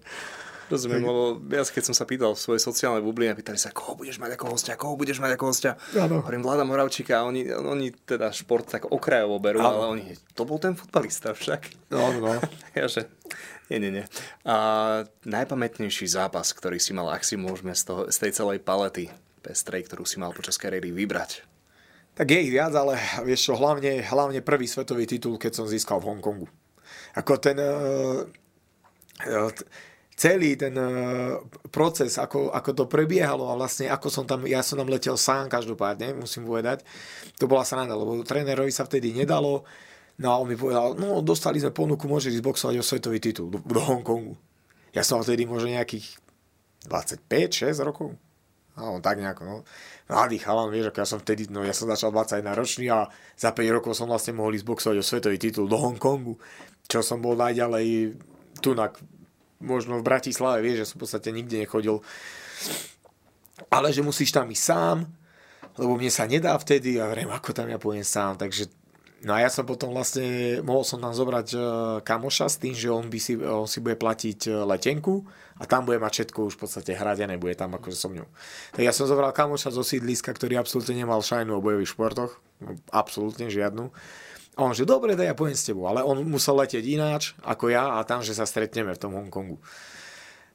A: Rozumiem, lebo ja keď som sa pýtal v svojej sociálnej bubline, pýtali sa, koho budeš mať ako hostia, koho budeš mať ako hostia. Ano. Hovorím, Vláda Moravčíka, oni, oni teda šport tak okrajovo berú, ano. ale oni, to bol ten futbalista však.
B: No, no. [LAUGHS]
A: ja, že, nie, nie, nie. A najpamätnejší zápas, ktorý si mal, ak si môžeme z, toho, z tej celej palety pestrej, ktorú si mal počas kariéry vybrať,
B: tak je ich viac, ale vieš čo, hlavne, hlavne prvý svetový titul, keď som získal v Hongkongu. Ako ten uh, celý ten uh, proces, ako, ako to prebiehalo a vlastne ako som tam, ja som tam letel sám každopádne, musím povedať, to bola sranda, lebo trénerovi sa vtedy nedalo, no a on mi povedal, no dostali sme ponuku, môžeš ísť boxovať o svetový titul do, do Hongkongu. Ja som vtedy možno nejakých 25-6 rokov. No, tak nejako, no mladý chalan, vieš, ako ja som vtedy, no ja som začal 21 ročný a za 5 rokov som vlastne mohol ísť boxovať o svetový titul do Hongkongu, čo som bol najďalej tu na, možno v Bratislave, vieš, že som v podstate nikde nechodil. Ale že musíš tam ísť sám, lebo mne sa nedá vtedy a vrem, ako tam ja pôjdem sám, takže No a ja som potom vlastne, mohol som tam zobrať uh, kamoša s tým, že on, by si, on si bude platiť uh, letenku a tam bude mať všetko už v podstate hradené, bude tam akože so mňou. Tak ja som zobral kamoša zo sídliska, ktorý absolútne nemal šajnu o bojových športoch, absolútne žiadnu. A on že dobre, daj ja pojem s tebou, ale on musel letieť ináč ako ja a tam, že sa stretneme v tom Hongkongu.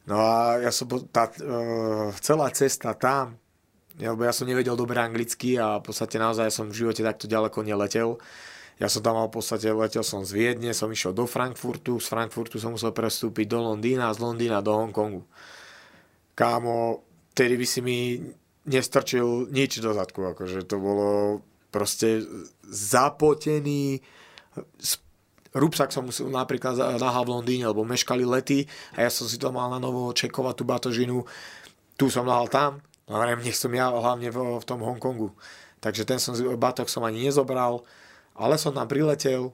B: No a ja som, tá, uh, celá cesta tam, lebo ja som nevedel dobre anglicky a v podstate naozaj som v živote takto ďaleko neletel ja som tam mal v podstate, letel som z Viedne, som išiel do Frankfurtu, z Frankfurtu som musel prestúpiť do Londýna z Londýna do Hongkongu. Kámo, tedy by si mi nestrčil nič do zadku, akože to bolo proste zapotený Rupsak som musel napríklad nahal v Londýne, lebo meškali lety a ja som si to mal na novo čekovať tú batožinu. Tu som nahal tam, no nech som ja hlavne v, v tom Hongkongu. Takže ten som, batok som ani nezobral ale som tam priletel,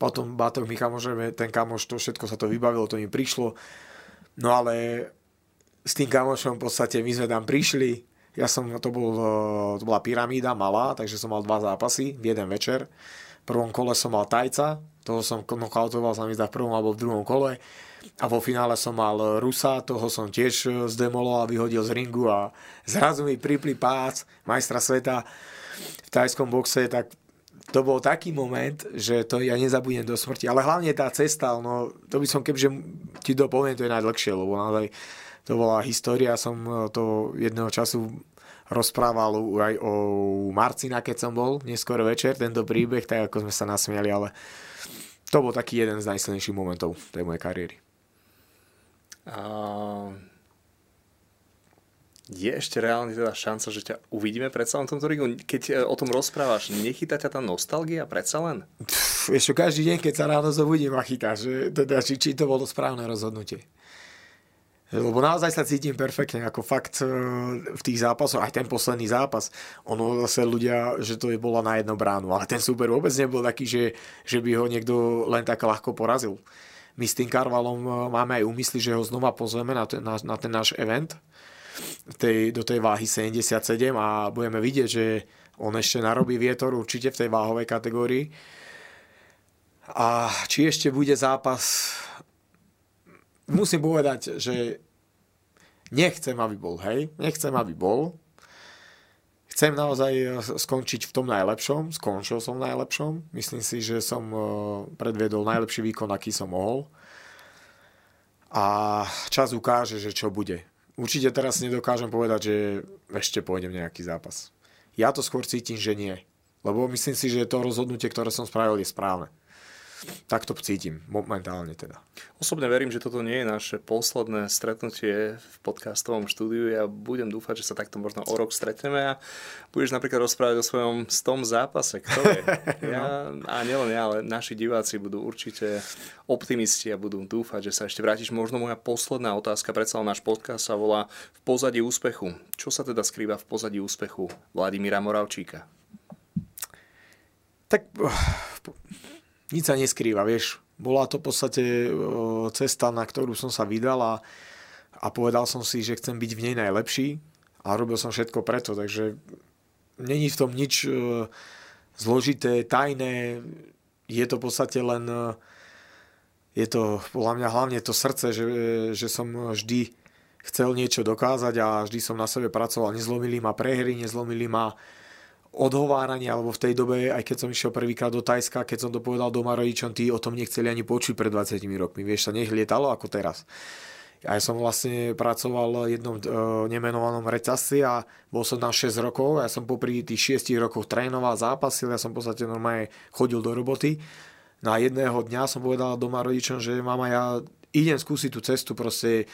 B: potom Batok mi kamož, ten kamoš, to všetko sa to vybavilo, to mi prišlo. No ale s tým kamošom v podstate my sme tam prišli, ja som, to, bol, to bola pyramída malá, takže som mal dva zápasy v jeden večer. V prvom kole som mal Tajca, toho som knockoutoval sa mi zdá v prvom alebo v druhom kole. A vo finále som mal Rusa, toho som tiež zdemoloval, vyhodil z ringu a zrazu mi pripli pác majstra sveta v tajskom boxe, tak to bol taký moment, že to ja nezabudnem do smrti. Ale hlavne tá cesta, no, to by som kebyže ti to poviem, to je najdlhšie, lebo naozaj to bola história, som e, to jedného času rozprával aj o Marcina, keď som bol neskôr večer, tento príbeh, tak ako sme sa nasmiali, ale to bol taký jeden z najsilnejších momentov tej mojej kariéry.
A: Uh, je ešte reálne teda šanca, že ťa uvidíme predsa len v tomto ringu? Keď e, o tom rozprávaš, nechytá ťa tá nostalgia predsa len?
B: Pff, ešte každý deň, keď sa ráno zobudím a chytá, že teda, či, či to bolo správne rozhodnutie. Lebo naozaj sa cítim perfektne, ako fakt e, v tých zápasoch, aj ten posledný zápas, ono zase ľudia, že to je bola na jednu bránu, ale ten súper vôbec nebol taký, že, že by ho niekto len tak ľahko porazil. My s tým Karvalom e, máme aj úmysly, že ho znova pozveme na ten, na, na ten náš event tej, do tej váhy 77 a budeme vidieť, že on ešte narobí vietor určite v tej váhovej kategórii. A či ešte bude zápas musím povedať, že nechcem, aby bol, hej, nechcem, aby bol. Chcem naozaj skončiť v tom najlepšom, skončil som v najlepšom. Myslím si, že som eh, predviedol najlepší výkon, aký som mohol. A čas ukáže, že čo bude. Určite teraz nedokážem povedať, že ešte pôjdem nejaký zápas. Ja to skôr cítim, že nie. Lebo myslím si, že to rozhodnutie, ktoré som spravil, je správne tak to cítim momentálne teda.
A: Osobne verím, že toto nie je naše posledné stretnutie v podcastovom štúdiu. Ja budem dúfať, že sa takto možno o rok stretneme a budeš napríklad rozprávať o svojom stom zápase. Kto je? [LAUGHS] Ja, a nielen ja, ale naši diváci budú určite optimisti a budú dúfať, že sa ešte vrátiš. Možno moja posledná otázka, predsa náš podcast sa volá V pozadí úspechu. Čo sa teda skrýva v pozadí úspechu Vladimíra Moravčíka?
B: Tak nič sa neskrýva, vieš. Bola to v podstate cesta, na ktorú som sa vydal a, a povedal som si, že chcem byť v nej najlepší a robil som všetko preto, takže není v tom nič zložité, tajné, je to v podstate len je to podľa mňa hlavne to srdce, že, že som vždy chcel niečo dokázať a vždy som na sebe pracoval. Nezlomili ma prehry, nezlomili ma odhováranie, alebo v tej dobe, aj keď som išiel prvýkrát do Tajska, keď som to povedal doma rodičom, tí o tom nechceli ani počuť pred 20 rokmi. Vieš, sa nech lietalo ako teraz. Ja som vlastne pracoval v jednom e, nemenovanom reťazci a bol som tam 6 rokov. Ja som popri tých 6 rokoch trénoval, zápasil, ja som v podstate normálne chodil do roboty. Na jedného dňa som povedal doma rodičom, že mama, ja idem skúsiť tú cestu, proste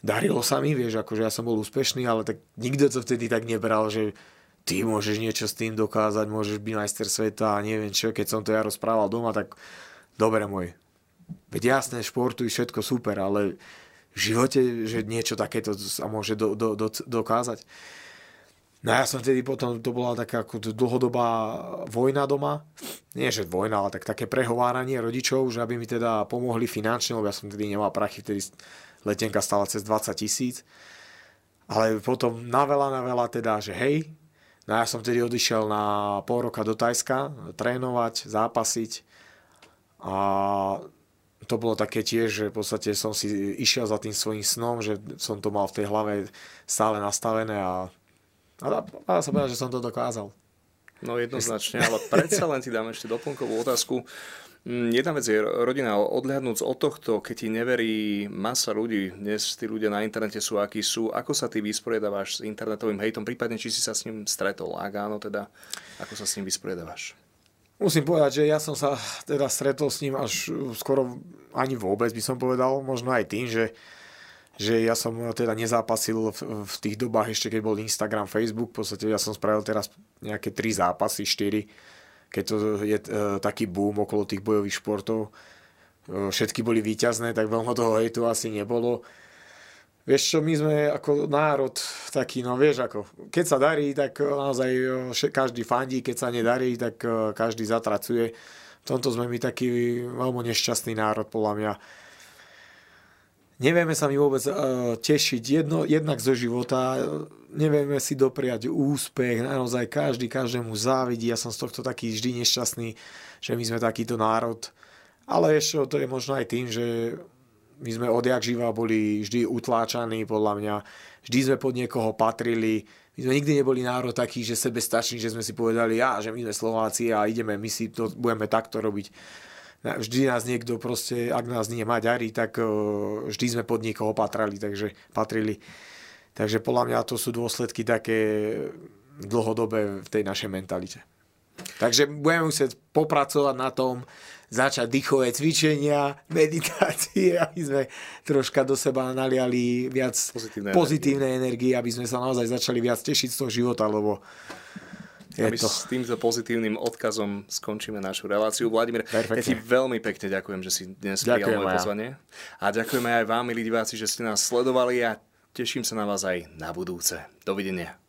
B: darilo sa mi, vieš, akože ja som bol úspešný, ale tak nikto to vtedy tak nebral, že ty môžeš niečo s tým dokázať, môžeš byť majster sveta a neviem čo, keď som to ja rozprával doma, tak dobre môj. Veď jasné, športuj, všetko super, ale v živote, že niečo takéto sa môže do, do, do, dokázať. No ja som vtedy potom, to bola taká ako dlhodobá vojna doma. Nie, že vojna, ale tak také prehováranie rodičov, že aby mi teda pomohli finančne, lebo ja som vtedy nemal prachy, vtedy letenka stala cez 20 tisíc. Ale potom na veľa, na veľa teda, že hej, No ja som vtedy odišiel na pol roka do Tajska trénovať, zápasiť a to bolo také tiež, že v podstate som si išiel za tým svojím snom, že som to mal v tej hlave stále nastavené a, a dá sa povedať, že som to dokázal.
A: No jednoznačne, ale predsa len ti dám ešte doplnkovú otázku. Mm, jedna vec je rodina, odhľadnúť od tohto, keď ti neverí masa ľudí, dnes tí ľudia na internete sú akí sú, ako sa ty vysporiadávaš s internetovým hejtom, prípadne či si sa s ním stretol, ak áno, teda ako sa s ním vysporiadávaš?
B: Musím povedať, že ja som sa teda stretol s ním až skoro ani vôbec by som povedal, možno aj tým, že, že ja som teda nezápasil v, v tých dobách ešte, keď bol Instagram, Facebook, v podstate ja som spravil teraz nejaké tri zápasy, štyri, keď to je e, taký boom okolo tých bojových športov, e, všetky boli výťazné, tak veľmi toho hejtu asi nebolo. Vieš čo, my sme ako národ taký, no vieš ako, keď sa darí, tak naozaj e, každý fandí, keď sa nedarí, tak každý zatracuje. V tomto sme my taký veľmi nešťastný národ, podľa mňa nevieme sa mi vôbec uh, tešiť. Jedno, jednak zo života, nevieme si dopriať úspech, naozaj každý každému závidí, ja som z tohto taký vždy nešťastný, že my sme takýto národ, ale ešte to je možno aj tým, že my sme odjak živa boli vždy utláčaní, podľa mňa, vždy sme pod niekoho patrili, my sme nikdy neboli národ taký, že sebestační, že sme si povedali, ja, že my sme Slováci a ideme, my si to budeme takto robiť vždy nás niekto proste, ak nás nie Maďari, tak vždy sme pod niekoho patrali, takže patrili. Takže podľa mňa to sú dôsledky také dlhodobé v tej našej mentalite. Takže budeme musieť popracovať na tom, začať dýchové cvičenia, [LAUGHS] meditácie, aby sme troška do seba naliali viac
A: Pozitívne
B: pozitívnej energie, aby sme sa naozaj začali viac tešiť z toho života, lebo je
A: A my
B: to...
A: s týmto pozitívnym odkazom skončíme našu reláciu. Vladimír,
B: Perfektne.
A: ja ti veľmi pekne ďakujem, že si dnes prijal moje pozvanie. A ďakujeme aj vám, milí diváci, že ste nás sledovali a teším sa na vás aj na budúce. Dovidenia.